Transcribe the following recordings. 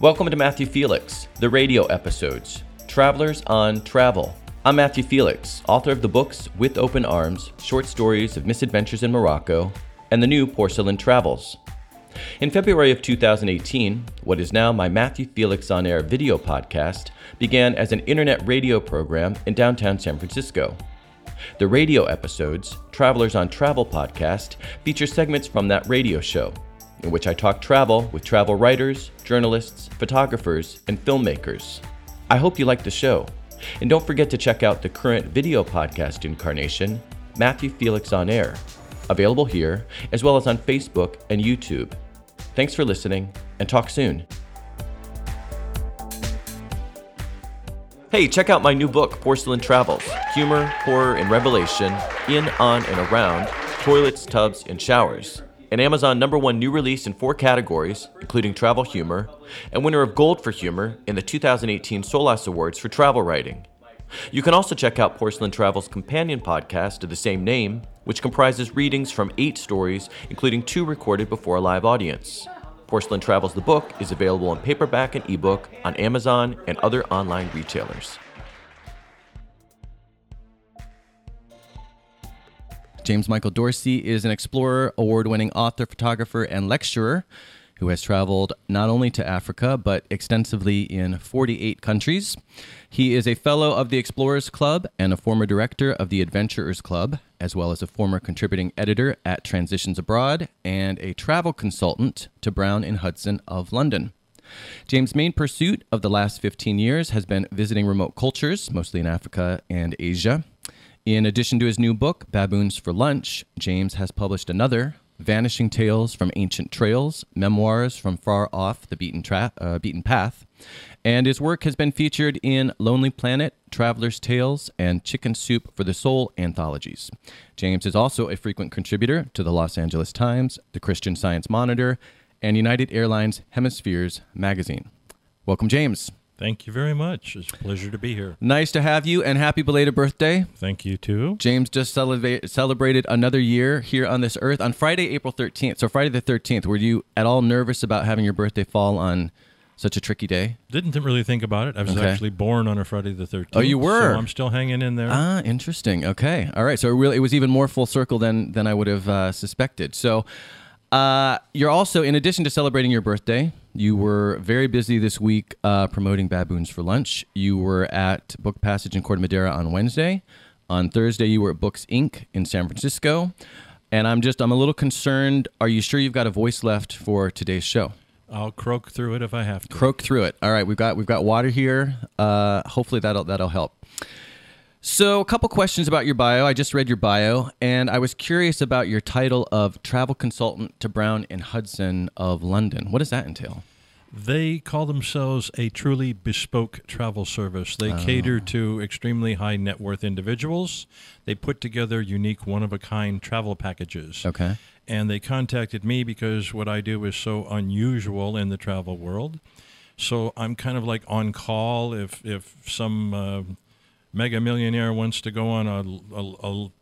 Welcome to Matthew Felix, the radio episodes, Travelers on Travel. I'm Matthew Felix, author of the books With Open Arms, Short Stories of Misadventures in Morocco, and the new Porcelain Travels. In February of 2018, what is now my Matthew Felix on Air video podcast began as an internet radio program in downtown San Francisco. The radio episodes, Travelers on Travel podcast, feature segments from that radio show in which I talk travel with travel writers, journalists, photographers, and filmmakers. I hope you like the show. And don't forget to check out the current video podcast incarnation, Matthew Felix on Air, available here as well as on Facebook and YouTube. Thanks for listening and talk soon. Hey, check out my new book, Porcelain Travels Humor, Horror, and Revelation in, on, and around toilets, tubs, and showers an Amazon number one new release in four categories, including travel humor, and winner of Gold for Humor in the 2018 SOLAS Awards for travel writing. You can also check out Porcelain Travel's companion podcast of the same name, which comprises readings from eight stories, including two recorded before a live audience. Porcelain Travels the book is available in paperback and ebook on Amazon and other online retailers. James Michael Dorsey is an explorer, award winning author, photographer, and lecturer who has traveled not only to Africa, but extensively in 48 countries. He is a fellow of the Explorers Club and a former director of the Adventurers Club, as well as a former contributing editor at Transitions Abroad and a travel consultant to Brown and Hudson of London. James' main pursuit of the last 15 years has been visiting remote cultures, mostly in Africa and Asia. In addition to his new book, Baboons for Lunch, James has published another, Vanishing Tales from Ancient Trails Memoirs from Far Off the Beaten, tra- uh, Beaten Path. And his work has been featured in Lonely Planet, Traveler's Tales, and Chicken Soup for the Soul anthologies. James is also a frequent contributor to the Los Angeles Times, the Christian Science Monitor, and United Airlines Hemispheres magazine. Welcome, James. Thank you very much. It's a pleasure to be here. Nice to have you, and happy belated birthday. Thank you too. James just celebrated another year here on this earth on Friday, April 13th. So, Friday the 13th, were you at all nervous about having your birthday fall on such a tricky day? Didn't really think about it. I was okay. actually born on a Friday the 13th. Oh, you were? So I'm still hanging in there. Ah, interesting. Okay. All right. So, it, really, it was even more full circle than, than I would have uh, suspected. So, uh, you're also, in addition to celebrating your birthday, you were very busy this week uh, promoting Baboons for Lunch. You were at Book Passage in Corte Madera on Wednesday. On Thursday, you were at Books Inc. in San Francisco. And I'm just, I'm a little concerned. Are you sure you've got a voice left for today's show? I'll croak through it if I have to. Croak through it. All right, we've got we've got water here. Uh, hopefully that'll that'll help. So, a couple questions about your bio. I just read your bio, and I was curious about your title of travel consultant to Brown and Hudson of London. What does that entail? They call themselves a truly bespoke travel service. They oh. cater to extremely high net worth individuals. They put together unique, one of a kind travel packages. Okay. And they contacted me because what I do is so unusual in the travel world. So I'm kind of like on call if if some uh, mega millionaire wants to go on a, a, a,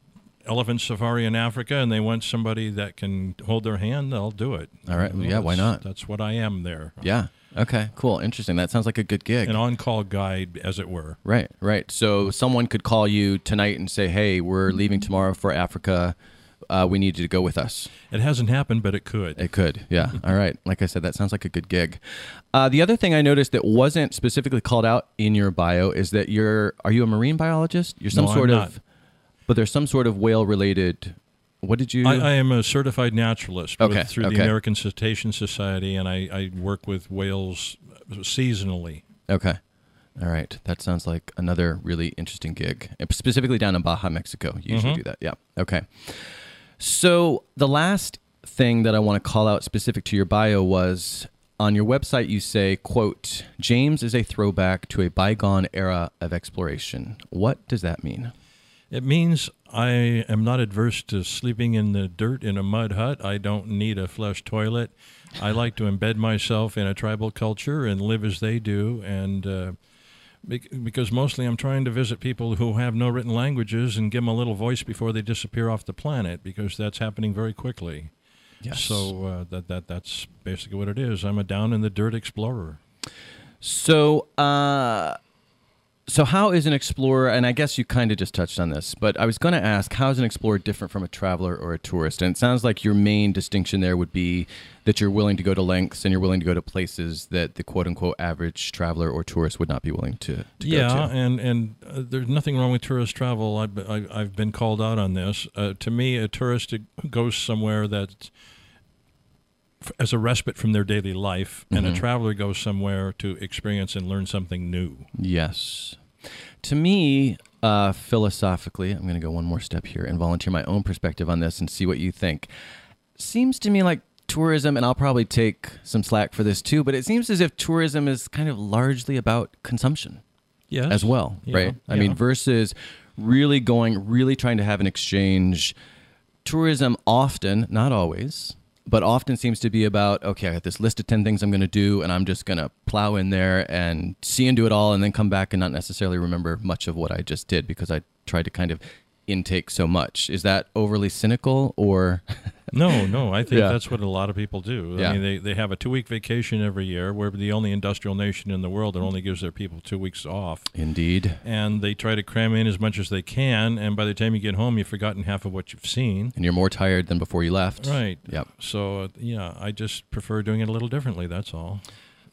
elephant safari in Africa and they want somebody that can hold their hand, they'll do it. All right. yeah, why not? That's what I am there. Yeah. Okay, cool. Interesting. That sounds like a good gig. An on call guide, as it were. Right, right. So someone could call you tonight and say, hey, we're leaving tomorrow for Africa uh, we need you to go with us. It hasn't happened, but it could. It could, yeah. All right. Like I said, that sounds like a good gig. Uh, the other thing I noticed that wasn't specifically called out in your bio is that you're are you a marine biologist? You're some no, sort I'm of, not. but there's some sort of whale related. What did you? I, I am a certified naturalist okay, with, through okay. the American Cetacean Society, and I, I work with whales seasonally. Okay. All right. That sounds like another really interesting gig, specifically down in Baja, Mexico. You usually mm-hmm. do that. Yeah. Okay. So the last thing that I want to call out specific to your bio was on your website you say quote james is a throwback to a bygone era of exploration. What does that mean? It means i am not adverse to sleeping in the dirt in a mud hut. I don't need a flush toilet. I like to embed myself in a tribal culture and live as they do and uh, because mostly I'm trying to visit people who have no written languages and give them a little voice before they disappear off the planet because that's happening very quickly. Yes. So uh, that that that's basically what it is. I'm a down in the dirt explorer. So, uh, so how is an explorer? And I guess you kind of just touched on this, but I was going to ask, how is an explorer different from a traveler or a tourist? And it sounds like your main distinction there would be that you're willing to go to lengths and you're willing to go to places that the quote unquote average traveler or tourist would not be willing to, to yeah, go to. and and uh, there's nothing wrong with tourist travel. I've I've been called out on this. Uh, to me, a tourist goes somewhere that as a respite from their daily life, and a Mhm. traveler goes somewhere to experience and learn something new. Yes. To me, uh, philosophically, I'm going to go one more step here and volunteer my own perspective on this and see what you think. Seems to me like tourism, and I'll probably take some slack for this too, but it seems as if tourism is kind of largely about consumption Yes, as well, Yeah, right? I mean, versus really going, really trying to have an exchange. Tourism often, not always, but often seems to be about okay, I got this list of 10 things I'm going to do, and I'm just going to plow in there and see and do it all, and then come back and not necessarily remember much of what I just did because I tried to kind of intake so much. Is that overly cynical or? No, no, I think Yeah. that's what a lot of people do. Yeah. I mean, they, they have a two week vacation every year. We're the only industrial nation in the world that only gives their people two weeks off. Indeed. And they try to cram in as much as they can. And by the time you get home, you've forgotten half of what you've seen. And you're more tired than before you left. Right. Yep. So, uh, yeah, I just prefer doing it a little differently. That's all.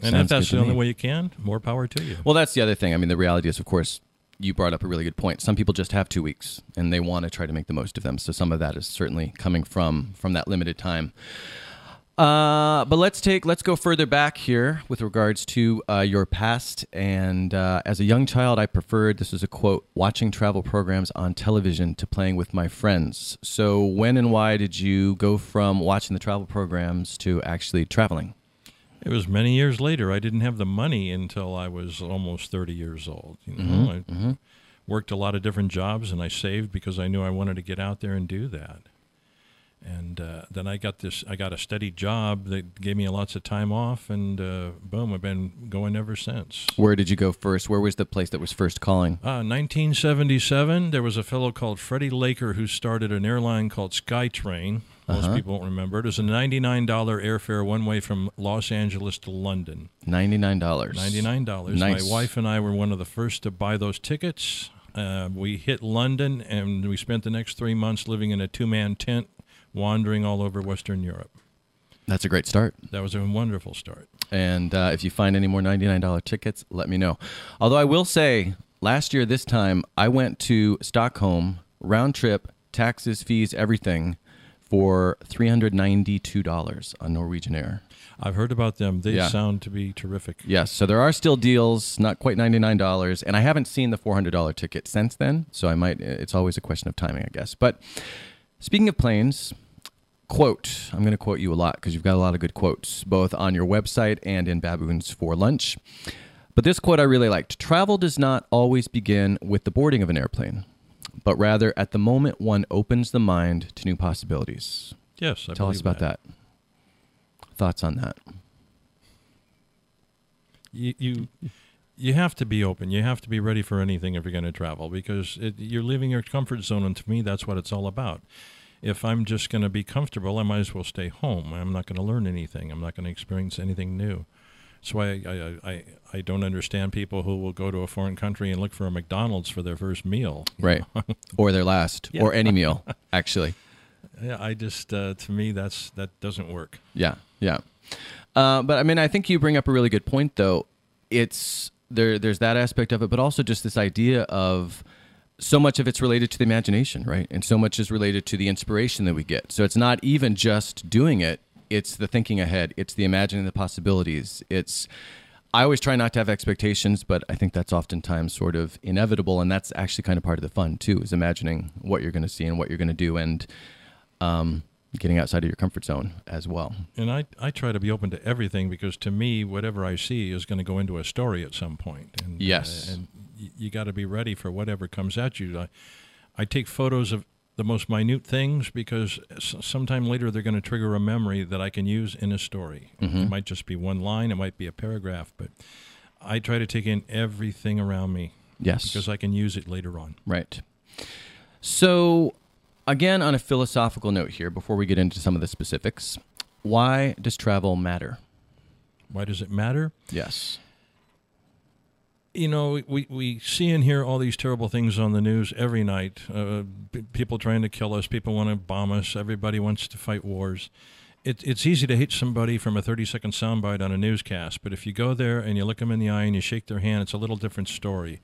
And Sounds if that's the only me. way you can, more power to you. Well, that's the other thing. I mean, the reality is, of course, you brought up a really good point. Some people just have two weeks, and they want to try to make the most of them. So some of that is certainly coming from from that limited time. Uh, but let's take let's go further back here with regards to uh, your past. And uh, as a young child, I preferred this is a quote watching travel programs on television to playing with my friends. So when and why did you go from watching the travel programs to actually traveling? It was many years later. I didn't have the money until I was almost 30 years old. You know, I Mm-hmm. worked a lot of different jobs and I saved because I knew I wanted to get out there and do that. And uh, then I got this. I got a steady job that gave me lots of time off, and uh, boom, I've been going ever since. Where did you go first? Where was the place that was first calling? Uh, 1977, there was a fellow called Freddie Laker who started an airline called SkyTrain. Most Uh-huh. people won't remember it. It was a $99 airfare one way from Los Angeles to London. Ninety nine dollars. Ninety-nine dollars. Nice. My wife and I were one of the first to buy those tickets. Uh, we hit London, and we spent the next three months living in a two-man tent, wandering all over Western Europe. That's a great start. That was a wonderful start. And uh, if you find any more $99 tickets, let me know. Although I will say, last year, this time, I went to Stockholm, round trip, taxes, fees, everything, for $392 on Norwegian Air. I've heard about them. They Yeah. sound to be terrific. Yes, so there are still deals, not quite $99, and I haven't seen the $400 ticket since then, so I might, uh, it's always a question of timing, I guess. But speaking of planes, quote, I'm going to quote you a lot because you've got a lot of good quotes, both on your website and in Baboons for Lunch. But this quote I really liked Travel does not always begin with the boarding of an airplane, but rather at the moment one opens the mind to new possibilities. Yes, I Tell us about that. Thoughts on that? You, you you have to be open. You have to be ready for anything if you're going to travel because it, you're leaving your comfort zone, and to me, that's what it's all about. If I'm just going to be comfortable, I might as well stay home. I'm not going to learn anything. I'm not going to experience anything new. That's why I, I, I, I don't understand people who will go to a foreign country and look for a McDonald's for their first meal. Right. or their last, Yeah. or any meal, actually. Yeah, I just uh, to me that's that doesn't work. Yeah, yeah. Uh, but I mean, I think you bring up a really good point, though. It's there. There's that aspect of it, but also just this idea of so much of it's related to the imagination, right? And so much is related to the inspiration that we get. So it's not even just doing it; it's the thinking ahead. It's the imagining the possibilities. It's I always try not to have expectations, but I think that's oftentimes sort of inevitable, and that's actually kind of part of the fun too, is imagining what you're going to see and what you're going to do, and um, getting outside of your comfort zone as well. And I, I try to be open to everything because to me, whatever I see is going to go into a story at some point. And, Yes. uh, and you got to be ready for whatever comes at you. I, I take photos of the most minute things because s- sometime later they're going to trigger a memory that I can use in a story. Mhm. It might just be one line, it might be a paragraph, but I try to take in everything around me Yes. because I can use it later on. Right. So, again, on a philosophical note here, before we get into some of the specifics, why does travel matter? Why does it matter? Yes. You know, we, we see and hear all these terrible things on the news every night. Uh, people trying to kill us, people want to bomb us, everybody wants to fight wars. It, it's easy to hate somebody from a 30 second soundbite on a newscast, but if you go there and you look them in the eye and you shake their hand, it's a little different story.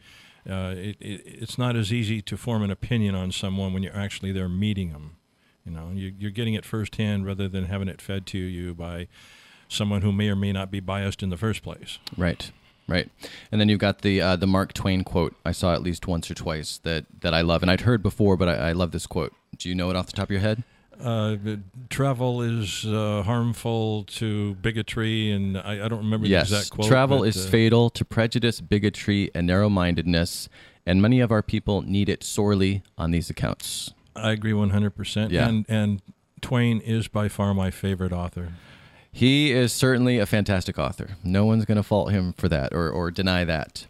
Uh, it, it, it's not as easy to form an opinion on someone when you're actually there meeting them. You know, you, you're getting it firsthand rather than having it fed to you by someone who may or may not be biased in the first place. Right. Right, and then you've got the uh, the Mark Twain quote. I saw at least once or twice that, that I love, and I'd heard before, but I, I love this quote. Do you know it off the top of your head? Uh, travel is uh, harmful to bigotry, and I, I don't remember yes. the exact quote. Travel but, is uh, fatal to prejudice, bigotry, and narrow mindedness, and many of our people need it sorely on these accounts. I agree 100%. Yeah. And, and Twain is by far my favorite author. He is certainly a fantastic author. No one's going to fault him for that or, or deny that.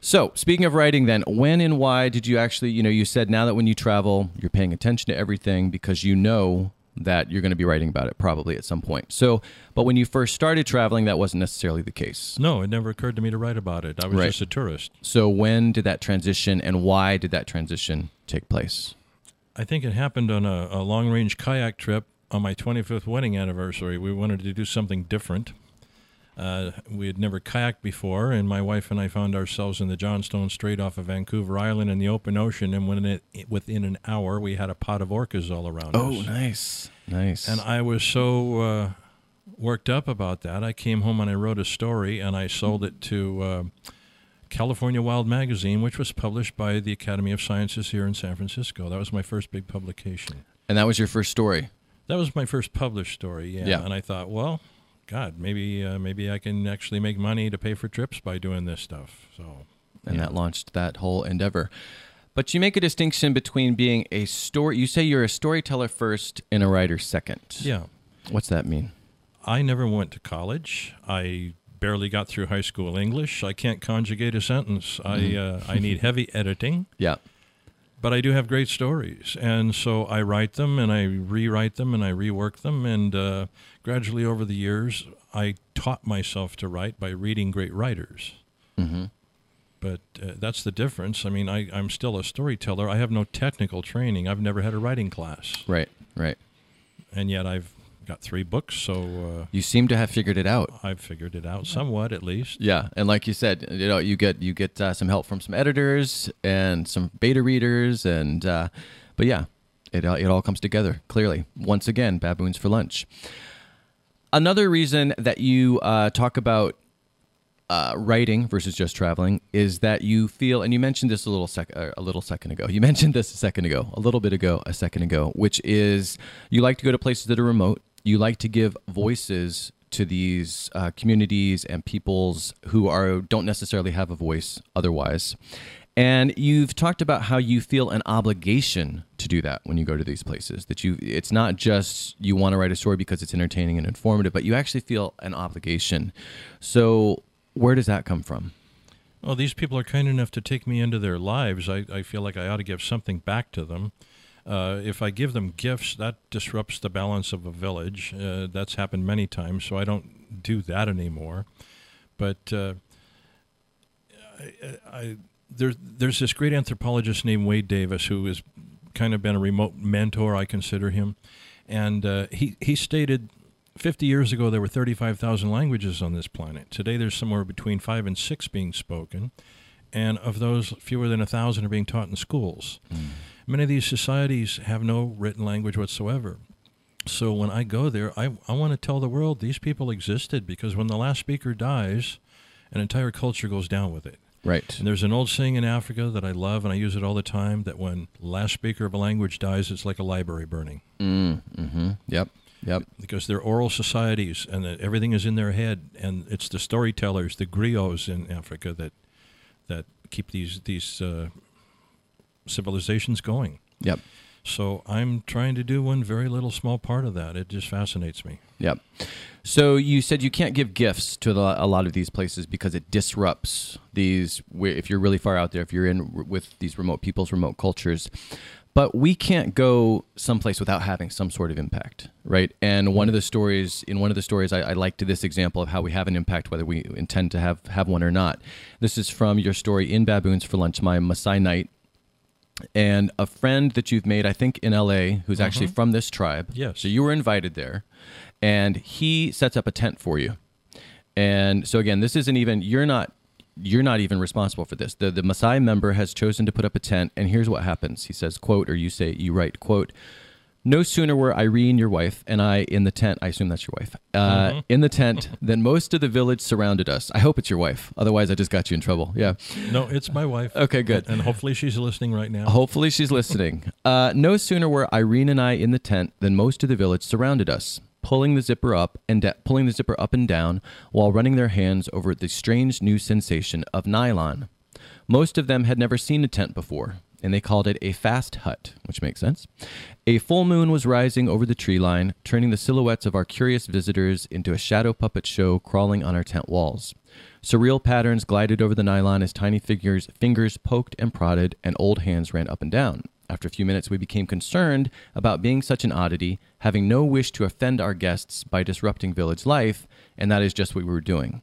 So, speaking of writing, then, when and why did you actually, you know, you said now that when you travel, you're paying attention to everything because you know that you're going to be writing about it probably at some point. So, but when you first started traveling, that wasn't necessarily the case. No, it never occurred to me to write about it. I was Right. just a tourist. So, when did that transition and why did that transition take place? I think it happened on a, a long range kayak trip on my 25th wedding anniversary. We wanted to do something different. Uh, we had never kayaked before, and my wife and I found ourselves in the Johnstone Strait off of Vancouver Island in the open ocean. And when it, within an hour, we had a pot of orcas all around us. Oh, nice. Nice. And I was so uh, worked up about that. I came home and I wrote a story and I sold it to uh, California Wild Magazine, which was published by the Academy of Sciences here in San Francisco. That was my first big publication. and that was your first story. That was my first published story. Yeah. Yeah. And I thought, well, God, maybe uh, maybe I can actually make money to pay for trips by doing this stuff. So. and yeah. that launched that whole endeavor. But you make a distinction between being a story. You say you're a storyteller first and a writer second. Yeah. What's that mean? I never went to college. I barely got through high school English. I can't conjugate a sentence. I uh, I need heavy editing, Yeah. But I do have great stories, and so I write them and I rewrite them and I rework them, and uh, gradually over the years, I taught myself to write by reading great writers. Mm-hmm. But uh, that's the difference. I mean, I, I'm still a storyteller. I have no technical training. I've never had a writing class, Right. Right. and yet I've got three books, so You seem to have figured it out. uh, I've figured it out somewhat, at least. Yeah, and like you said, you know, you get you get uh, some help from some editors and some beta readers, and uh, but yeah, it all- it all comes together clearly. Once again, baboons for lunch. Another reason that you uh, talk about uh, writing versus just traveling is that you feel, and you mentioned this a little sec- uh, a little second ago. You mentioned this a second ago, a little bit ago, a second ago, which is you like to go to places that are remote. You like to give voices to these uh, communities and peoples who are don't necessarily have a voice otherwise. And you've talked about how you feel an obligation to do that when you go to these places. That you, it's not just you want to write a story because it's entertaining and informative, but you actually feel an obligation. So, where does that come from? Well, these people are kind enough to take me into their lives. I, I feel like I ought to give something back to them. Uh, if I give them gifts, that disrupts the balance of a village. Uh, that's happened many times, so I don't do that anymore. But uh, I, I, there's there's this great anthropologist named Wade Davis who has kind of been a remote mentor. I consider him, and uh, he he stated 50 years ago, there were 35,000 languages on this planet. Today, there's somewhere between five and six being spoken. And of those, fewer than a thousand are being taught in schools. Many of these societies have no written language whatsoever. So when I go there, I, I want to tell the world these people existed because when the last speaker dies, an entire culture goes down with it. Right. And there's an old saying in Africa that I love and I use it all the time that when last speaker of a language dies, it's like a library burning Mm, mm-hmm. Yep. Yep. because they're oral societies and that everything is in their head and it's the storytellers the griots in africa that that keep these these uh, civilizations going Yep. so i'm trying to do one very little small part of that it just fascinates me Yep. So you said you can't give gifts to a lot of these places because it disrupts these. If you're really far out there, if you're in with these remote peoples, remote cultures, but we can't go someplace without having some sort of impact, right? And one of the stories, in one of the stories, I, I liked this example of how we have an impact, whether we intend to have have one or not. This is from your story in Baboons for Lunch, my Maasai night, and a friend that you've made, I think, in LA, who's mm-hmm. actually from this tribe. Yes. So you were invited there, and he sets up a tent for you. And so again, this isn't even you're not you're not even responsible for this. The the Maasai member has chosen to put up a tent, and here's what happens. He says, "quote," or you say, you write, "quote." No sooner were Irene, your wife, and I in the tent. I assume that's your wife. Uh, In the tent, than most of the village surrounded us. I hope it's your wife. Otherwise, I just got you in trouble. Yeah. No, it's my wife. Okay, good. And hopefully she's listening right now. Hopefully, she's listening. Uh, no sooner were Irene and I in the tent than most of the village surrounded us, pulling the zipper up and da- pulling the zipper up and down while running their hands over the strange new sensation of nylon. Most of them had never seen a tent before, and they called it a fast hut, which makes sense. A full moon was rising over the tree line, turning the silhouettes of our curious visitors into a shadow puppet show crawling on our tent walls. Surreal patterns glided over the nylon as tiny figures fingers poked and prodded, and old hands ran up and down. After a few minutes, we became concerned about being such an oddity, having no wish to offend our guests by disrupting village life, and that is just what we were doing.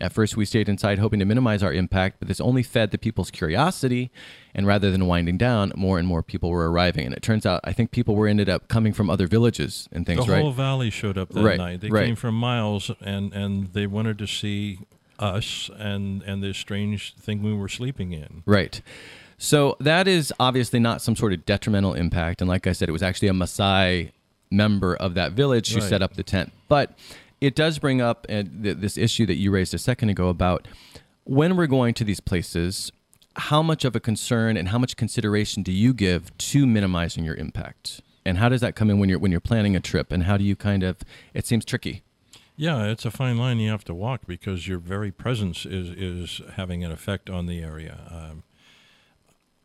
At first, we stayed inside hoping to minimize our impact, but this only fed the people's curiosity. And rather than winding down, more and more people were arriving. And it turns out, I think people were ended up coming from other villages and things, right? the right? whole valley showed up that Right, night. They right. came from miles, and and they wanted to see us and and this strange thing we were sleeping in. Right. So that is obviously not some sort of detrimental impact. And like I said, it was actually a Maasai member of that village who Right. set up the tent. But it does bring up uh, th- this issue that you raised a second ago about when we're going to these places, how much of a concern and how much consideration do you give to minimizing your impact? And how does that come in when you're when you're planning a trip? And how do you kind of? It seems tricky. Yeah, it's a fine line you have to walk because your very presence is is having an effect on the area. Um,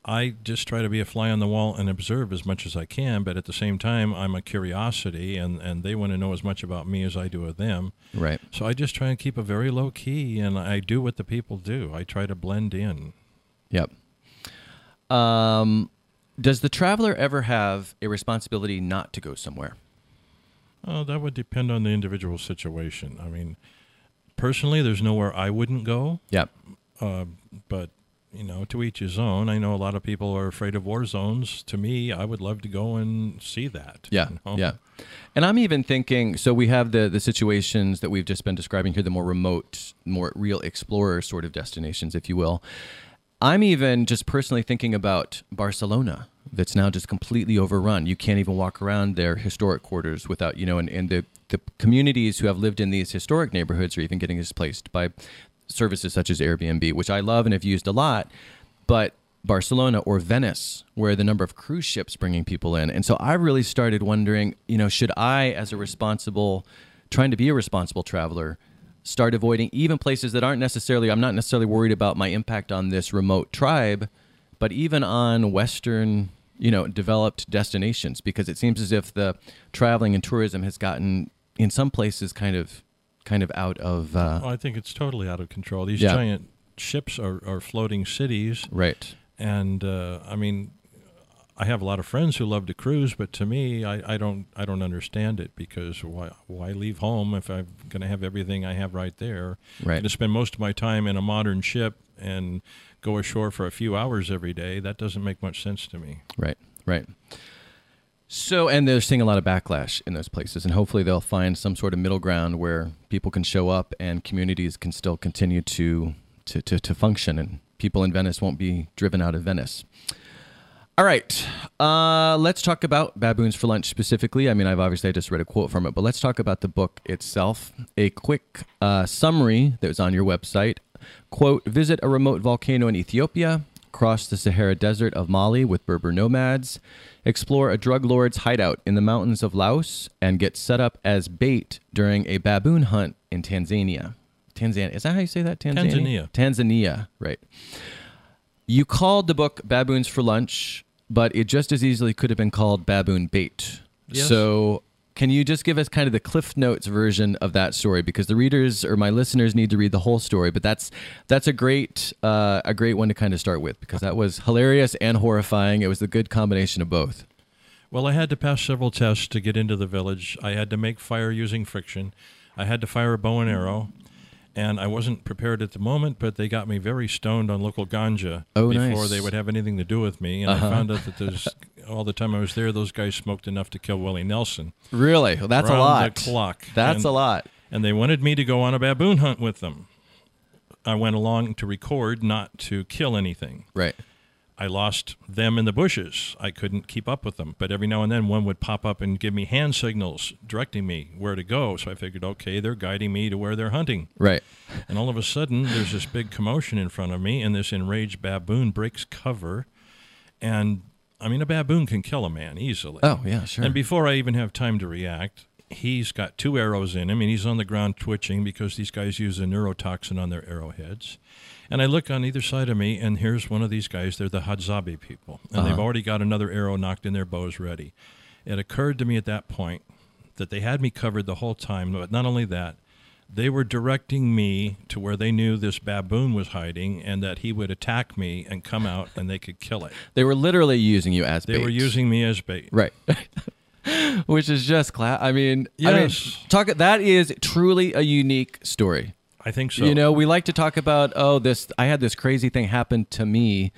I just try to be a fly on the wall and observe as much as I can, but at the same time, I'm a curiosity, and, and they want to know as much about me as I do of them. Right. So I just try and keep a very low key, and I do what the people do. I try to blend in. Yep. Um, does the traveler ever have a responsibility not to go somewhere? Oh, that would depend on the individual situation. I mean, personally, there's nowhere I wouldn't go, Yep. uh, but you know, to each his own. I know a lot of people are afraid of war zones. To me, I would love to go and see that. Yeah, you know? yeah. And I'm even thinking. So we have the the situations that we've just been describing here, the more remote, more real explorer sort of destinations, if you will. I'm even just personally thinking about Barcelona, that's now just completely overrun. You can't even walk around their historic quarters without, you know, and, and the the communities who have lived in these historic neighborhoods are even getting displaced by services such as Airbnb, which I love and have used a lot. But Barcelona or Venice, where the number of cruise ships bringing people in. And so I really started wondering, you know, should I, as a responsible, trying to be a responsible traveler, start avoiding even places that aren't necessarily, I'm not necessarily worried about my impact on this remote tribe, but even on Western, you know, developed destinations, because it seems as if the traveling and tourism has gotten, in some places, kind of. Kind of out of uh, Well, I think it's totally out of control. These Yeah. giant ships are, are floating cities, right, and uh, I mean, I have a lot of friends who love to cruise, but to me, I, I don't I don't understand it because why why leave home if I'm going to have everything I have right there? Right. To spend most of my time in a modern ship and go ashore for a few hours every day, that doesn't make much sense to me. Right, right. So, and they're seeing a lot of backlash in those places, and hopefully they'll find some sort of middle ground where people can show up and communities can still continue to to, to, to function, and people in Venice won't be driven out of Venice. All right, uh, let's talk about Baboons for Lunch specifically. I mean, I've obviously I just read a quote from it, but let's talk about the book itself. A quick uh, summary that was on your website. Quote, visit a remote volcano in Ethiopia, cross the Sahara Desert of Mali with Berber nomads, explore a drug lord's hideout in the mountains of Laos, and get set up as bait during a baboon hunt in Tanzania. Tanzania, is that how you say that? Tanzania? Tanzania. Tanzania, right. You called the book Baboons for Lunch, but it just as easily could have been called Baboon Bait. Yes. So Can you just give us kind of the Cliff Notes version of that story because the readers or my listeners need to read the whole story. But that's that's a great uh, a great one to kind of start with because that was hilarious and horrifying. It was a good combination of both. Well, I had to pass several tests to get into the village. I had to make fire using friction. I had to fire a bow and arrow. And I wasn't prepared at the moment, but they got me very stoned on local ganja Oh, before nice. they would have anything to do with me. And Uh-huh. I found out that there's, all the time I was there, those guys smoked enough to kill Willie Nelson. Really, well, that's a lot. The clock. That's and, a lot. And they wanted me to go on a baboon hunt with them. I went along to record, not to kill anything. Right. I lost them in the bushes. I couldn't keep up with them. But every now and then one would pop up and give me hand signals directing me where to go. So I figured, okay, they're guiding me to where they're hunting. Right. And all of a sudden, there's this big commotion in front of me, and this enraged baboon breaks cover. And I mean, a baboon can kill a man easily. Oh yeah, sure. And before I even have time to react, he's got two arrows in him, and he's on the ground twitching because these guys use a neurotoxin on their arrowheads. And I look on either side of me, and here's one of these guys. They're the Hadzabe people, and they've Uh-huh. already got another arrow nocked in their bows ready. It occurred to me at that point that they had me covered the whole time, but not only that, they were directing me to where they knew this baboon was hiding and that he would attack me and come out and they could kill it. they were literally using you as They bait. They were using me as bait. right. Which is just class. I mean, I mean, Yes. talk. That is truly a unique story. I think so. You know, we like to talk about, oh, this. I had this crazy thing happen to me.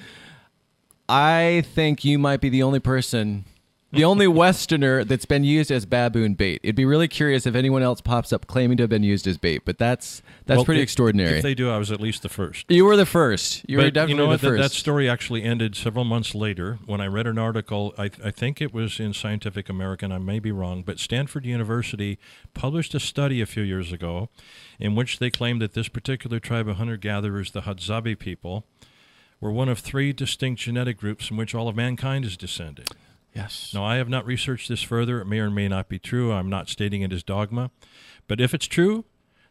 I think you might be the only person, the only Westerner that's been used as baboon bait. It'd be really curious if anyone else pops up claiming to have been used as bait, but that's that's Well, pretty if- extraordinary. If they do, I was at least the first. you were the first. You were but definitely you know the what? First. that story actually ended several months later when I read an article. I, I think it was in Scientific American. I may be wrong, but Stanford University published a study a few years ago in which they claimed that this particular tribe of hunter gatherers, the Hadzabe people, were one of three distinct genetic groups from which all of mankind is descended. Yes. Now, I have not researched this further. It may or may not be true. I'm not stating it as dogma. But if it's true,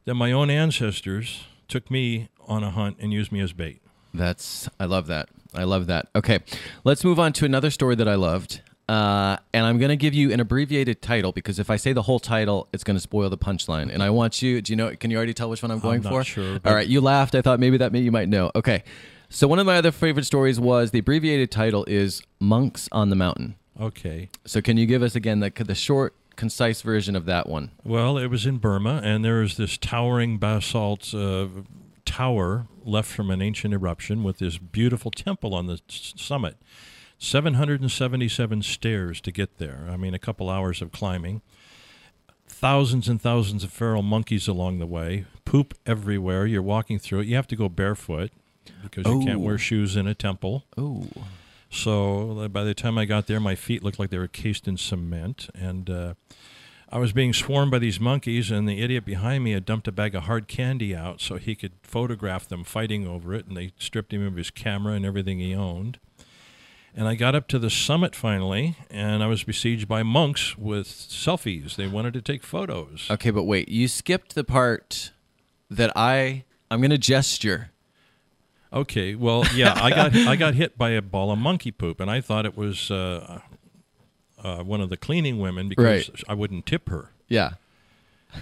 then my own ancestors took me on a hunt and used me as bait. That's I love that. I love that. Okay, let's move on to another story that I loved. Uh, and I'm going to give you an abbreviated title because if I say the whole title, it's going to spoil the punchline. And I want you. Do you know? Can you already tell which one I'm going not for? sure, All right, you laughed. I thought maybe that you might know. Okay, so one of my other favorite stories was the abbreviated title is "Monks on the Mountain." Okay. So can you give us again the the short, concise version of that one? Well, it was in Burma, and there is this towering basalt uh, tower left from an ancient eruption with this beautiful temple on the s- summit. 777 stairs to get there. I mean, a couple hours of climbing. Thousands and thousands of feral monkeys along the way. Poop everywhere. You're walking through it. You have to go barefoot because you can't wear shoes in a temple. Oh, So by the time I got there, my feet looked like they were cased in cement, and uh, I was being swarmed by these monkeys. And the idiot behind me had dumped a bag of hard candy out so he could photograph them fighting over it. And they stripped him of his camera and everything he owned. And I got up to the summit finally, and I was besieged by monks with selfies. They wanted to take photos. okay, but wait, you skipped the part that I I'm going to gesture. Okay, well, yeah, I got I got hit by a ball of monkey poop, and I thought it was uh, uh, one of the cleaning women because Right. I wouldn't tip her. Yeah.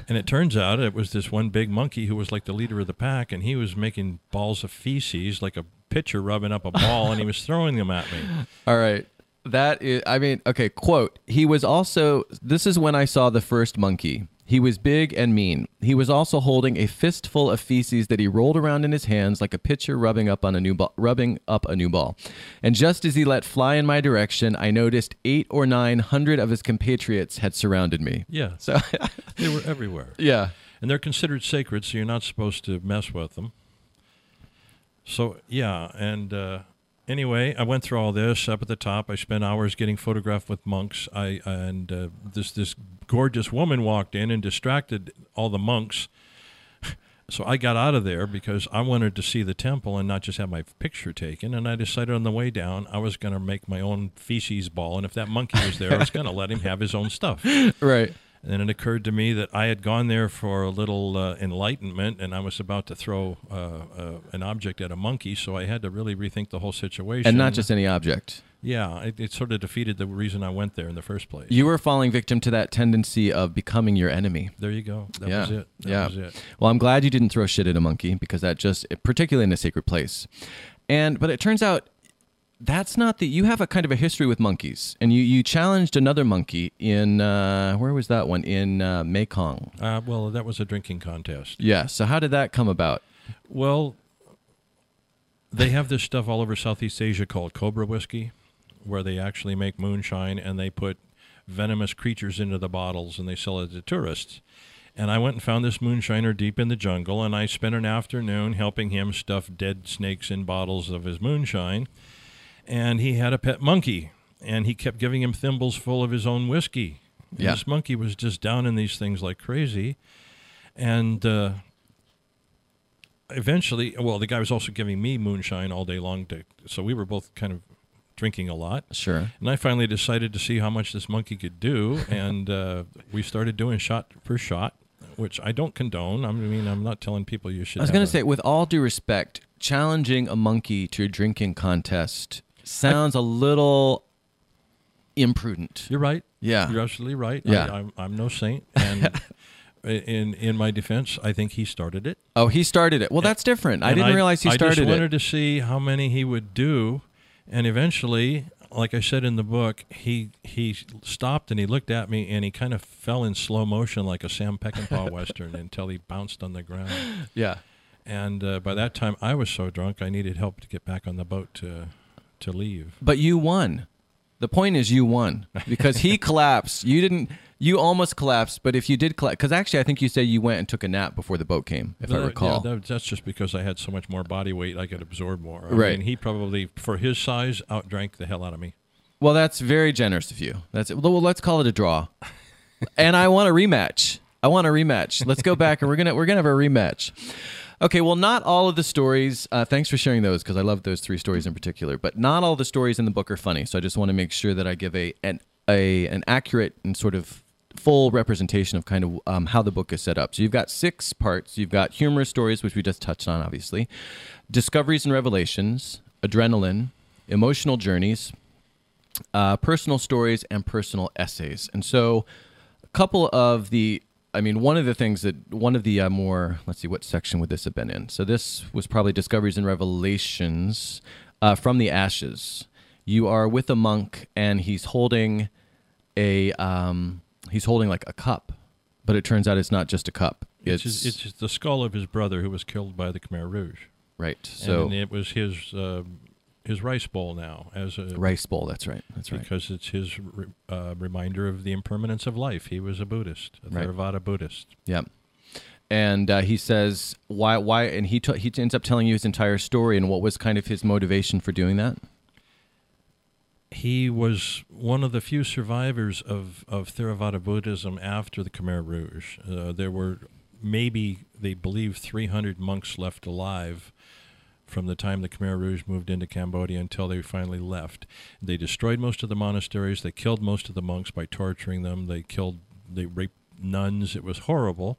And it turns out it was this one big monkey who was like the leader of the pack, and he was making balls of feces like a pitcher rubbing up a ball, and he was throwing them at me. All right. That is, I mean, okay, quote. He was also, this is when I saw the first monkey. He was big and mean. He was also holding a fistful of feces that he rolled around in his hands like a pitcher rubbing up on a new ball, rubbing up a new ball. And just as he let fly in my direction, I noticed eight or nine hundred of his compatriots had surrounded me. Yeah, So, they were everywhere, yeah. and they're considered sacred, so you're not supposed to mess with them. So yeah, and uh, anyway, I went through all this up at the top. I spent hours getting photographed with monks. I and uh, this this gorgeous woman walked in and distracted all the monks. So I got out of there because I wanted to see the temple and not just have my picture taken. And I decided on the way down I was going to make my own feces ball, and if that monkey was there, I was going to let him have his own stuff. Right. And then it occurred to me that I had gone there for a little uh, enlightenment, and I was about to throw uh, uh, an object at a monkey, so I had to really rethink the whole situation. And not just any object. Yeah, it, it sort of defeated the reason I went there in the first place. You were falling victim to that tendency of becoming your enemy. there you go. That yeah. was it. That yeah. was it. Well, I'm glad you didn't throw shit at a monkey because that just, particularly in a sacred place. And, but it turns out that's not the, you have a kind of a history with monkeys. And you, you challenged another monkey in, uh, where was that one? In uh, Mekong. Uh, well, that was a drinking contest. Yeah. So how did that come about? Well, they have this stuff all over Southeast Asia called Cobra whiskey, where they actually make moonshine and they put venomous creatures into the bottles and they sell it to tourists. And I went and found this moonshiner deep in the jungle, and I spent an afternoon helping him stuff dead snakes in bottles of his moonshine. And he had a pet monkey, and he kept giving him thimbles full of his own whiskey. And Yeah. This monkey was just down in these things like crazy. And uh, eventually, well, the guy was also giving me moonshine all day long. To, so we were both kind of drinking a lot. Sure. And I finally decided to see how much this monkey could do, and uh, we started doing shot per shot, which I don't condone. I mean, I'm not telling people you should. I was going to say, with all due respect, challenging a monkey to a drinking contest sounds a little imprudent. you're right. Yeah. You're absolutely right. Yeah. I, I'm, I'm no saint, and in in my defense, I think he started it. Oh, he started it. Well, that's different. I didn't realize he started it. I just wanted it. to see how many he would do, and eventually, like I said in the book, he he stopped and he looked at me and he kind of fell in slow motion like a Sam Peckinpah western until he bounced on the ground. Yeah. And uh, by that time, I was so drunk I needed help to get back on the boat to to leave. But you won. The point is, you won because he collapsed. You didn't. You almost collapsed, but if you did collapse, because actually, I think you said you went and took a nap before the boat came, if I recall. yeah, that- that's just because I had so much more body weight, I could absorb more. I Right. mean, he probably, for his size, outdrank the hell out of me. Well, that's very generous of you. That's it. well. Let's call it a draw. and I want a rematch. I want a rematch. Let's go back and we're gonna we're gonna have a rematch. Okay. Well, not all of the stories. Uh, thanks for sharing those because I love those three stories in particular. But not all the stories in the book are funny. So I just want to make sure that I give a an a an accurate and sort of full representation of kind of um, how the book is set up. So you've got six parts. You've got humorous stories, which we just touched on, obviously, discoveries and revelations, adrenaline, emotional journeys, uh, personal stories and personal essays. And so, a couple of the, I mean, one of the things that, one of the uh, more, let's see, what section would this have been in? So, this was probably Discoveries and Revelations uh, from the Ashes. You are with a monk and he's holding a, um, he's holding like a cup, but it turns out it's not just a cup. It's, It's, just, it's the skull of his brother who was killed by the Khmer Rouge. right. So, and it was his uh, his rice bowl now as a rice bowl. That's right. That's right. because it's his re- uh, reminder of the impermanence of life. He was a Buddhist, a Right. Theravada Buddhist. Yeah. And uh, he says why why and he t- he ends up telling you his entire story and what was kind of his motivation for doing that. He was one of the few survivors of, of Theravada Buddhism after the Khmer Rouge. Uh, there were maybe, they believe, 300 monks left alive from the time the Khmer Rouge moved into Cambodia until they finally left. They destroyed most of the monasteries. They killed most of the monks by torturing them. They killed, they raped nuns. It was horrible.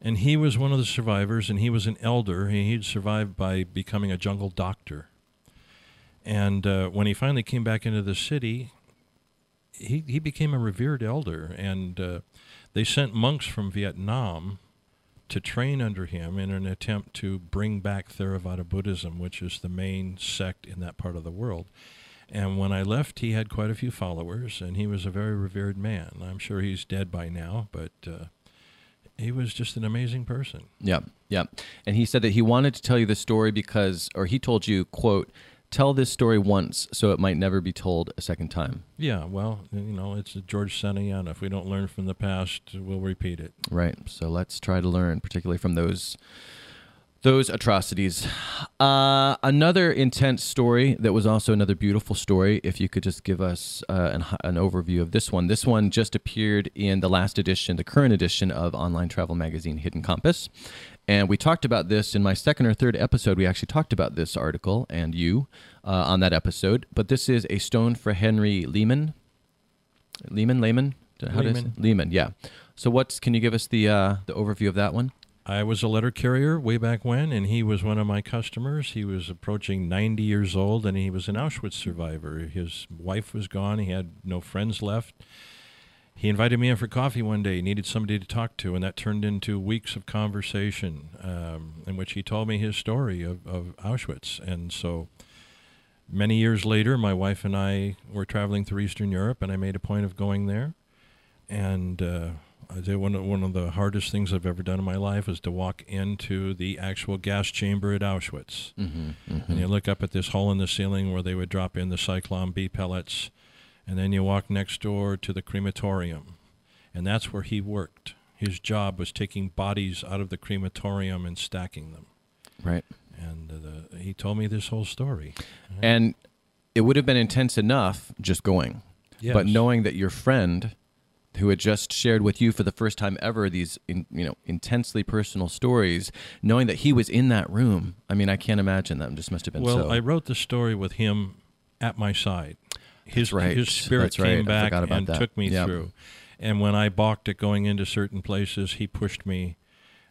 And he was one of the survivors, and he was an elder. He, he'd survived by becoming a jungle doctor. And uh, when he finally came back into the city, he, he became a revered elder. And uh, they sent monks from Vietnam to train under him in an attempt to bring back Theravada Buddhism, which is the main sect in that part of the world. And when I left, he had quite a few followers, and he was a very revered man. I'm sure he's dead by now, but uh, he was just an amazing person. Yeah, yeah. And he said that he wanted to tell you the story because, or he told you, quote, tell this story once so it might never be told a second time. Yeah, well, you know, it's George Santayana. If we don't learn from the past, we'll repeat it. Right. So let's try to learn, particularly from those those atrocities. Uh, another intense story that was also another beautiful story. If you could just give us uh, an, an overview of this one. This one just appeared in the last edition, the current edition of online travel magazine Hidden Compass. And we talked about this in my second or third episode. We actually talked about this article and you uh, on that episode. But this is a stone for Henry Lehman. Lehman, Lehman, How does- Lehman. Lehman, yeah. So what's? Can you give us the uh, the overview of that one? I was a letter carrier way back when, and he was one of my customers. He was approaching 90 years old, and he was an Auschwitz survivor. His wife was gone, he had no friends left. He invited me in for coffee one day. He needed somebody to talk to, and that turned into weeks of conversation um, in which he told me his story of, of Auschwitz. And so many years later, my wife and I were traveling through Eastern Europe, and I made a point of going there. And uh, I say one of, one of the hardest things I've ever done in my life is to walk into the actual gas chamber at Auschwitz. Mm-hmm, mm-hmm. And you look up at this hole in the ceiling where they would drop in the Zyklon B pellets, and then you walk next door to the crematorium, and that's where he worked. His job was taking bodies out of the crematorium and stacking them. Right. And uh, the, he told me this whole story. And it would have been intense enough just going. Yes. But knowing that your friend who had just shared with you for the first time ever these in, you know intensely personal stories knowing that he was in that room i mean i can't imagine that just must have been well, so I wrote the story with him at my side. His right. his spirit right. came back and that. took me Yep. through. And when I balked at going into certain places, he pushed me.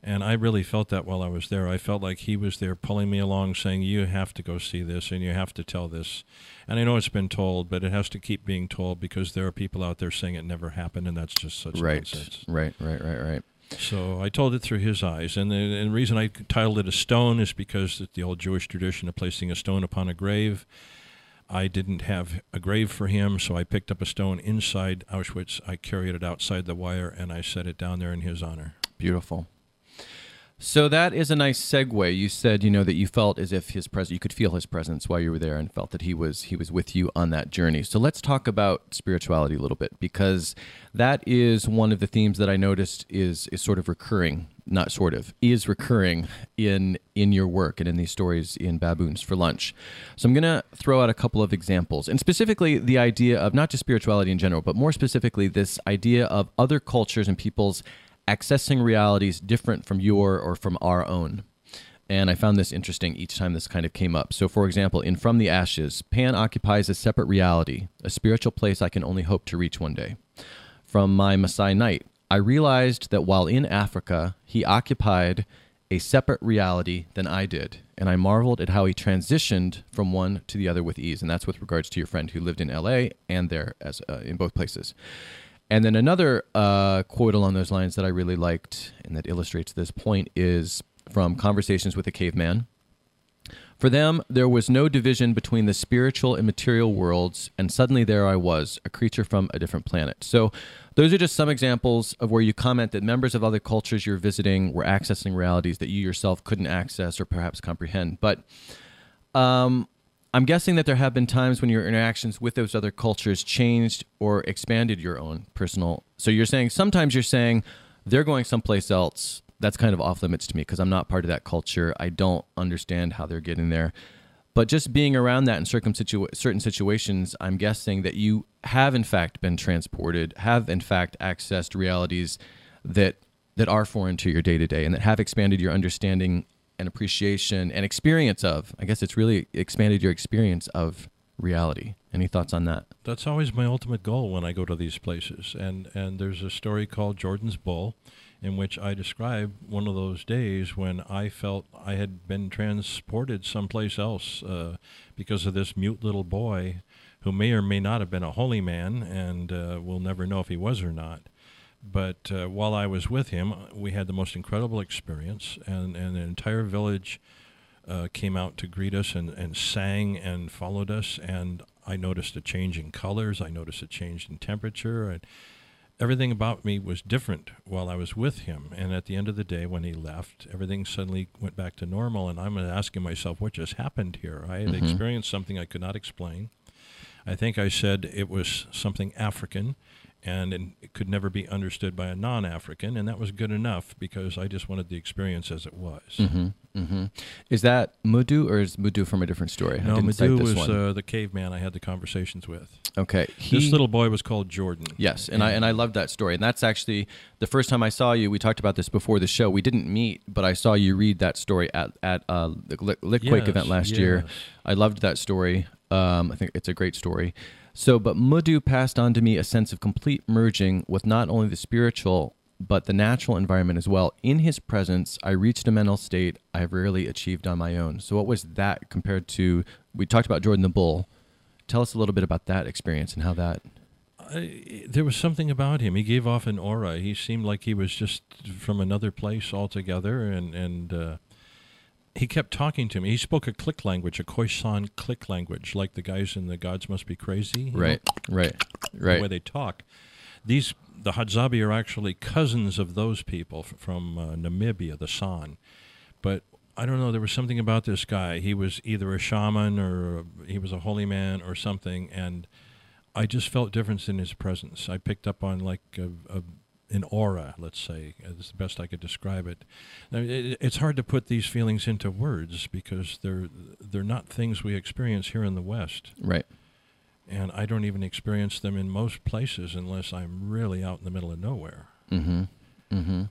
And I really felt that while I was there. I felt like he was there pulling me along, saying, You have to go see this and you have to tell this. And I know it's been told, but it has to keep being told because there are people out there saying it never happened, and that's just such right nonsense. right right right right So I told it through his eyes, and the, and the reason I titled it a stone is because it's the old Jewish tradition of placing a stone upon a grave. I didn't have a grave for him, so I picked up a stone inside Auschwitz. I carried it outside the wire, and I set it down there in his honor. Beautiful. So that is a nice segue. You said, you know, that you felt as if his presence, you could feel his presence while you were there, and felt that he was he was with you on that journey. So let's talk about spirituality a little bit because that is one of the themes that I noticed is is sort of recurring, not sort of, is recurring in in your work and in these stories in Baboons for Lunch. So I'm to throw out a couple of examples, and specifically the idea of not just spirituality in general, but more specifically this idea of other cultures and people's accessing realities different from your or from our own. And I found this interesting each time this kind of came up. So, for example, in From the Ashes, Pan occupies a separate reality, a spiritual place I can only hope to reach one day. From my Maasai Night, I realized that while in Africa, he occupied a separate reality than I did, and I marveled at how he transitioned from one to the other with ease. And that's with regards to your friend who lived in L.A. and there as uh, in both places. And then another uh, quote along those lines that I really liked and that illustrates this point is from Conversations with a Caveman. For them, there was no division between the spiritual and material worlds, and suddenly there I was, a creature from a different planet. So, those are just some examples of where you comment that members of other cultures you're visiting were accessing realities that you yourself couldn't access or perhaps comprehend. But um, I'm guessing that there have been times when your interactions with those other cultures changed or expanded your own personal. So you're saying sometimes you're saying they're going someplace else. That's kind of off limits to me because I'm not part of that culture. I don't understand how they're getting there. But just being around that in certain situations, I'm guessing that you have in fact been transported, have in fact accessed realities that that are foreign to your day to day, and that have expanded your understanding and appreciation and experience of. I guess it's really expanded your experience of reality. Any thoughts on that? That's always my ultimate goal when I go to these places. And and there's a story called Jordan's Bull, in which I describe one of those days when I felt I had been transported someplace else uh, because of this mute little boy, who may or may not have been a holy man, and uh, we'll never know if he was or not. But uh, while I was with him, we had the most incredible experience, and, and the entire village uh, came out to greet us and, and sang and followed us. And I noticed a change in colors. I noticed a change in temperature. And everything about me was different while I was with him. And at the end of the day, when he left, everything suddenly went back to normal. And I'm asking myself, what just happened here? I had Mhm. experienced something I could not explain. I think I said it was something African and it it could never be understood by a non African. And that was good enough because I just wanted the experience as it was. Mm-hmm. Mm-hmm. Is that Mudu or is Mudu from a different story? No, didn't cite Madu this was uh, the caveman I had the conversations with. okay. He, this little boy was called Jordan. Yes, and I and I loved that story. And that's actually the first time I saw you. We talked about this before the show. We didn't meet, but I saw you read that story at at uh, the Lit- Litquake Yes, event last year. I loved that story. Um, I think it's a great story. So, but Mudu passed on to me a sense of complete merging with not only the spiritual but the natural environment as well. In his presence, I reached a mental state I've rarely achieved on my own. So, what was that compared to? We talked about Jordan the Bull. Tell us a little bit about that experience and how that. I, there was something about him. He gave off an aura. He seemed like he was just from another place altogether, and and uh, he kept talking to me. He spoke a click language, a Khoisan click language, like the guys in the Gods Must Be Crazy. Right, know, Right, right, The way they talk. These the Hadzabe are actually cousins of those people from uh, Namibia, the San. But I don't know. There was something about this guy. He was either a shaman or he was a holy man or something, and I just felt difference in his presence. I picked up on like a, a, an aura, let's say, is the best I could describe it. Now, it. It's hard to put these feelings into words because they're they're not things we experience here in the West, Right. and I don't even experience them in most places unless I'm really out in the middle of nowhere. Mm-hmm. Mm-hmm.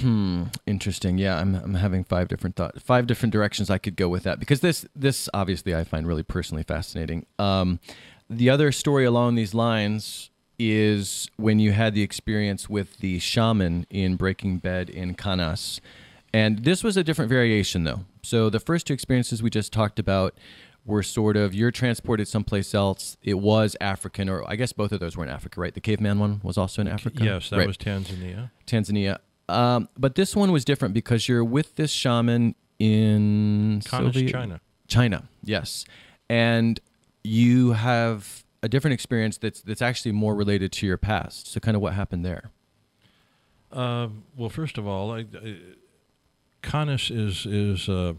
Hmm. Interesting. Yeah, I'm I'm having five different thoughts, five different directions I could go with that because this this obviously I find really personally fascinating. Um, the other story along these lines is when you had the experience with the shaman in Breaking Bed in Kanas. And this was a different variation, though. So the first two experiences we just talked about were sort of you're transported someplace else. It was African, or I guess both of those were in Africa, right? The caveman one was also in Africa. Yes, that Right. was Tanzania. Tanzania. Um, but this one was different because you're with this shaman in Soviet- China. China, yes, and you have a different experience that's that's actually more related to your past. So, kind of what happened there? Uh, well, first of all, I, I, is is uh,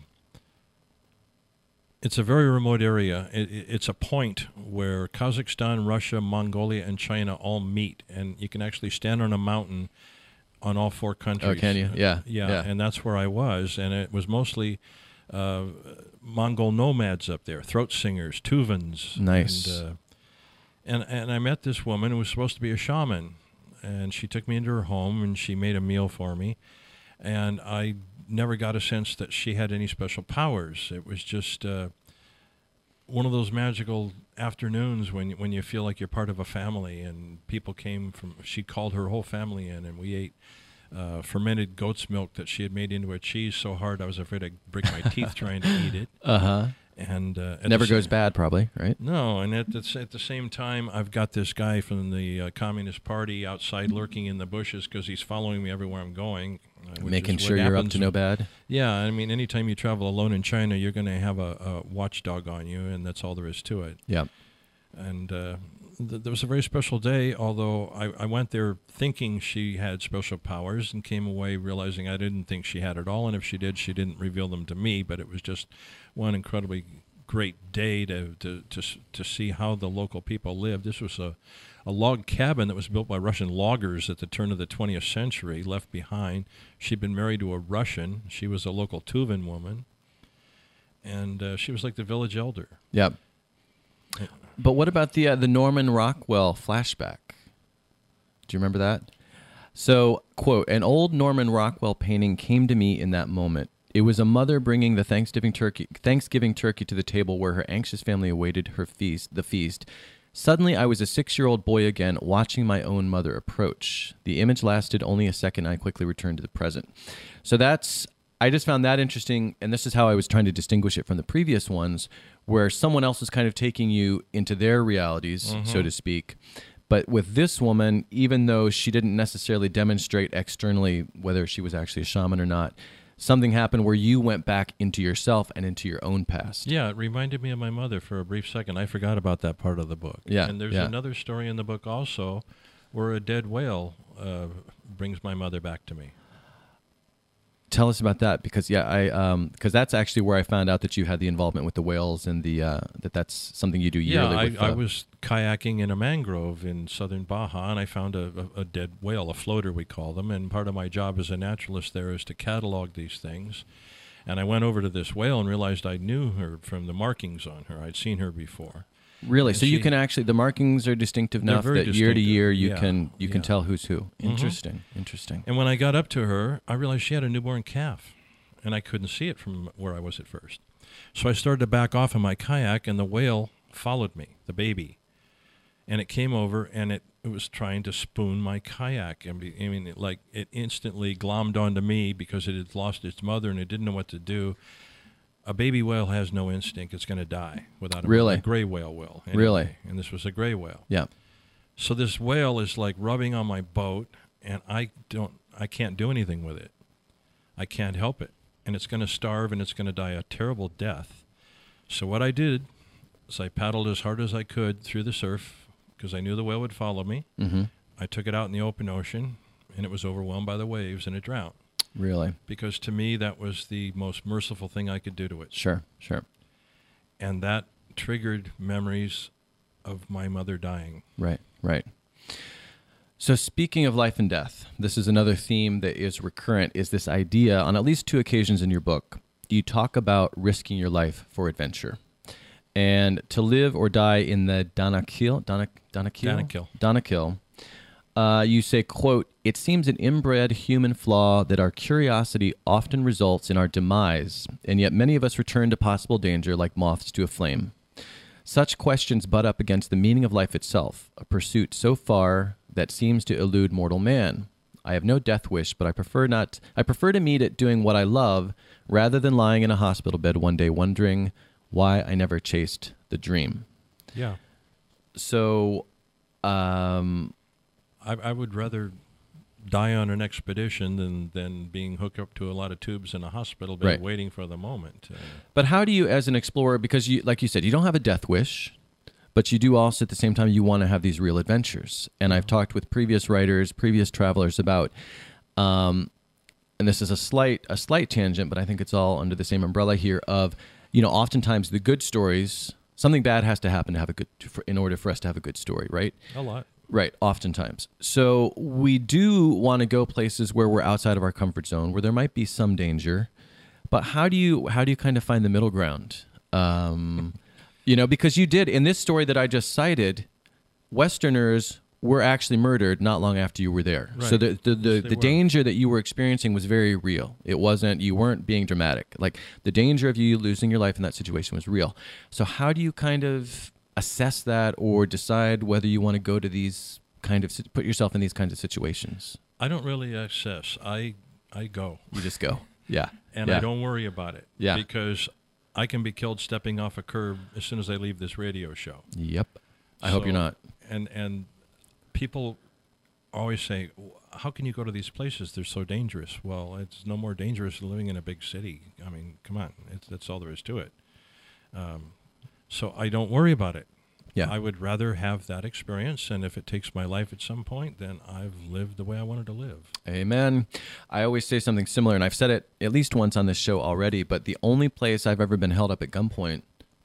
it's a very remote area. It, it- it's a point where Kazakhstan, Russia, Mongolia, and China all meet, and you can actually stand on a mountain on all four countries. Oh, can you? Yeah, yeah, yeah. and that's where I was, and it was mostly. Uh, Mongol nomads up there, throat singers, Tuvans. Nice. And, uh, and and I met this woman who was supposed to be a shaman, and she took me into her home and she made a meal for me, and I never got a sense that she had any special powers. It was just uh, one of those magical afternoons when when you feel like you're part of a family, and people came from. She called her whole family in, and we ate. Uh, fermented goat's milk that she had made into a cheese so hard I was afraid I'd break my teeth trying to eat it. Uh huh. And uh, Never goes bad, probably, right? no, and at the, at the same time, I've got this guy from the uh, Communist Party outside lurking in the bushes because he's following me everywhere I'm going. uh, Making sure you're up to no bad. Yeah, I mean, anytime you travel alone in China, you're going to have a, a watchdog on you, and that's all there is to it. Yeah. And uh, there was a very special day, although I, I went there thinking she had special powers and came away realizing I didn't think she had it all. And if she did, she didn't reveal them to me. But it was just one incredibly great day to, to, to, to see how the local people lived. This was a, a log cabin that was built by Russian loggers at the turn of the 20th century, left behind. She'd been married to a Russian. She was a local Tuvan woman. And uh, she was like the village elder. Yeah. But what about the uh, the Norman Rockwell flashback? Do you remember that? So, quote, an old Norman Rockwell painting came to me in that moment. It was a mother bringing the Thanksgiving turkey Thanksgiving turkey to the table where her anxious family awaited her feast, the feast. Suddenly, I was a six-year-old boy again, watching my own mother approach. The image lasted only a second. I quickly returned to the present. So that's I just found that interesting, and this is how I was trying to distinguish it from the previous ones, where someone else is kind of taking you into their realities, so to speak. But with this woman, even though she didn't necessarily demonstrate externally whether she was actually a shaman or not, something happened where you went back into yourself and into your own past. Yeah, it reminded me of my mother for a brief second. I forgot about that part of the book. Yeah, And there's yeah. another story in the book also where a dead whale uh, brings my mother back to me. Tell us about that because yeah, I um because that's actually where I found out that you had the involvement with the whales and the uh, that that's something you do yearly. yeah, I, with, I uh, was kayaking in a mangrove in southern Baja and I found a, a, a dead whale, a floater we call them. And part of my job as a naturalist there is to catalog these things. And I went over to this whale and realized I knew her from the markings on her. I'd seen her before. Really? And So you can actually the markings are distinctive enough that year to year you Yeah, can you can tell who's who. Mhm. Interesting. Interesting. And when I got up to her, I realized she had a newborn calf, and I couldn't see it from where I was at first. So I started to back off in my kayak, and the whale followed me, the baby. and it came over and it, it was trying to spoon my kayak. And be, I mean, it, like it instantly glommed onto me because it had lost its mother and it didn't know what to do. A baby whale has no instinct; it's going to die without a, Really? a gray whale will. anyway. Really? and this was a gray whale. Yeah. So this whale is like rubbing on my boat, and I don't, I can't do anything with it. I can't help it, and it's going to starve, and it's going to die a terrible death. So what I did is I paddled as hard as I could through the surf because I knew the whale would follow me. Mm-hmm. I took it out in the open ocean, and it was overwhelmed by the waves, and it drowned. Really? Because to me, that was the most merciful thing I could do to it, Sure. Sure. and that triggered memories of my mother dying. Right, right. So speaking of life and death, this is another theme that is recurrent is this idea on at least two occasions in your book. You talk about risking your life for adventure. And to live or die in the Danakil, Danak, Danakil, Danakil. Danakil, uh, you say, quote, it seems an inbred human flaw that our curiosity often results in our demise, and yet many of us return to possible danger like moths to a flame. Such questions butt up against the meaning of life itself, a pursuit so far that seems to elude mortal man. I have no death wish, but I prefer not I prefer to meet it doing what I love rather than lying in a hospital bed one day wondering why I never chased the dream. Yeah. So um I, I would rather die on an expedition than, than being hooked up to a lot of tubes in a hospital bed Right. waiting for the moment. Uh, But how do you, as an explorer, because you, like you said, you don't have a death wish, but you do also at the same time you want to have these real adventures. And I've talked with previous writers, previous travelers about, um, and this is a slight a slight tangent, but I think it's all under the same umbrella here. Of you know, oftentimes the good stories, something bad has to happen to have a good, for, in order for us to have a good story, right? a lot. Right, oftentimes. So we do want to go places where we're outside of our comfort zone, where there might be some danger. But how do you how do you kind of find the middle ground? Um, you know, because you did in this story that I just cited, Westerners were actually murdered not long after you were there. So Right. the the, the, Yes, the danger that you were experiencing was very real. It wasn't you weren't being dramatic. Like the danger of you losing your life in that situation was real. So how do you kind of assess that or decide whether you want to go to these kind of put yourself in these kinds of situations? I don't really assess. I I go, You just go. Yeah. and yeah. I don't worry about it. Yeah. Because I can be killed stepping off a curb as soon as I leave this radio show. Yep. I hope you're not. And and people always say, "How can you go to these places? They're so dangerous." Well, it's no more dangerous than living in a big city. I mean, come on, it's, that's all there is to it. Um, so I don't worry about it. Yeah. I would rather have that experience, and if it takes my life at some point, then I've lived the way I wanted to live. Amen. I always say something similar, and I've said it at least once on this show already, but the only place I've ever been held up at gunpoint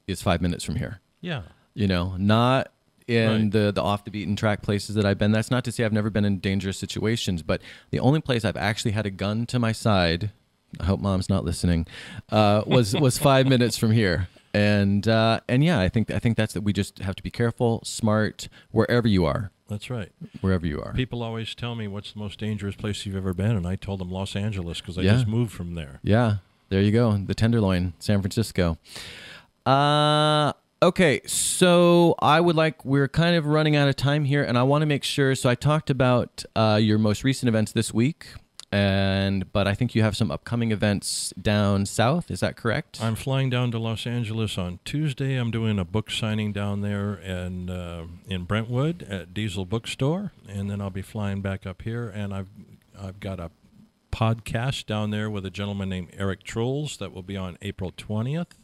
is five minutes from here. Yeah. You know, not in Right. the, the off the beaten track places that I've been. That's not to say I've never been in dangerous situations, but the only place I've actually had a gun to my side, I hope mom's not listening, uh, was was five minutes from here. And uh, and yeah, I think I think that's that we just have to be careful, smart, wherever you are. That's right. Wherever you are. People always tell me what's the most dangerous place you've ever been, and I told them Los Angeles because I Yeah. just moved from there. Yeah, there you go. The Tenderloin, San Francisco. Uh okay, so I would like we're kind of running out of time here and I want to make sure so I talked about uh, your most recent events this week and but I think you have some upcoming events down south, is that correct? I'm flying down to Los Angeles on Tuesday. I'm doing a book signing down there and uh, in Brentwood at Diesel Bookstore, and then I'll be flying back up here. And I've I've got a podcast down there with a gentleman named Eric Trolls that will be on April 20th,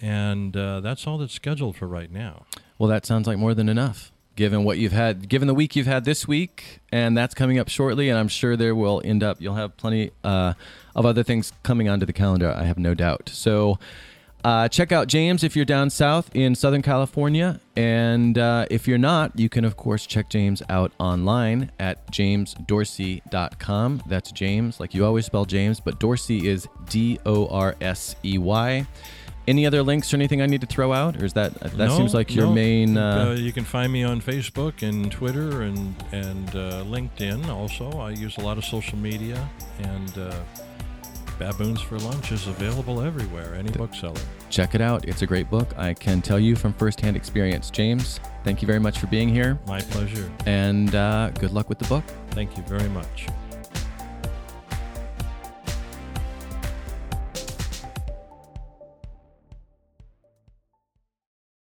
and uh, that's all that's scheduled for right now. Well, that sounds like more than enough. Given what you've had, given the week you've had this week, and that's coming up shortly, and I'm sure there will end up. You'll have plenty uh, of other things coming onto the calendar. I have no doubt. So, uh, check out James if you're down south in Southern California, and uh, if you're not, you can of course check James out online at jamesdorsey.com. That's James, like you always spell James, but Dorsey is D O R S E Y. Any other links or anything I need to throw out, or is that that No, seems like your no. main? Uh, Uh, you can find me on Facebook and Twitter and and uh, LinkedIn. Also, I use a lot of social media, and uh, Baboons for Lunch is available everywhere, any bookseller. Check it out. It's a great book. I can tell you from firsthand experience. James, thank you very much for being here. My pleasure. And uh, good luck with the book. Thank you very much.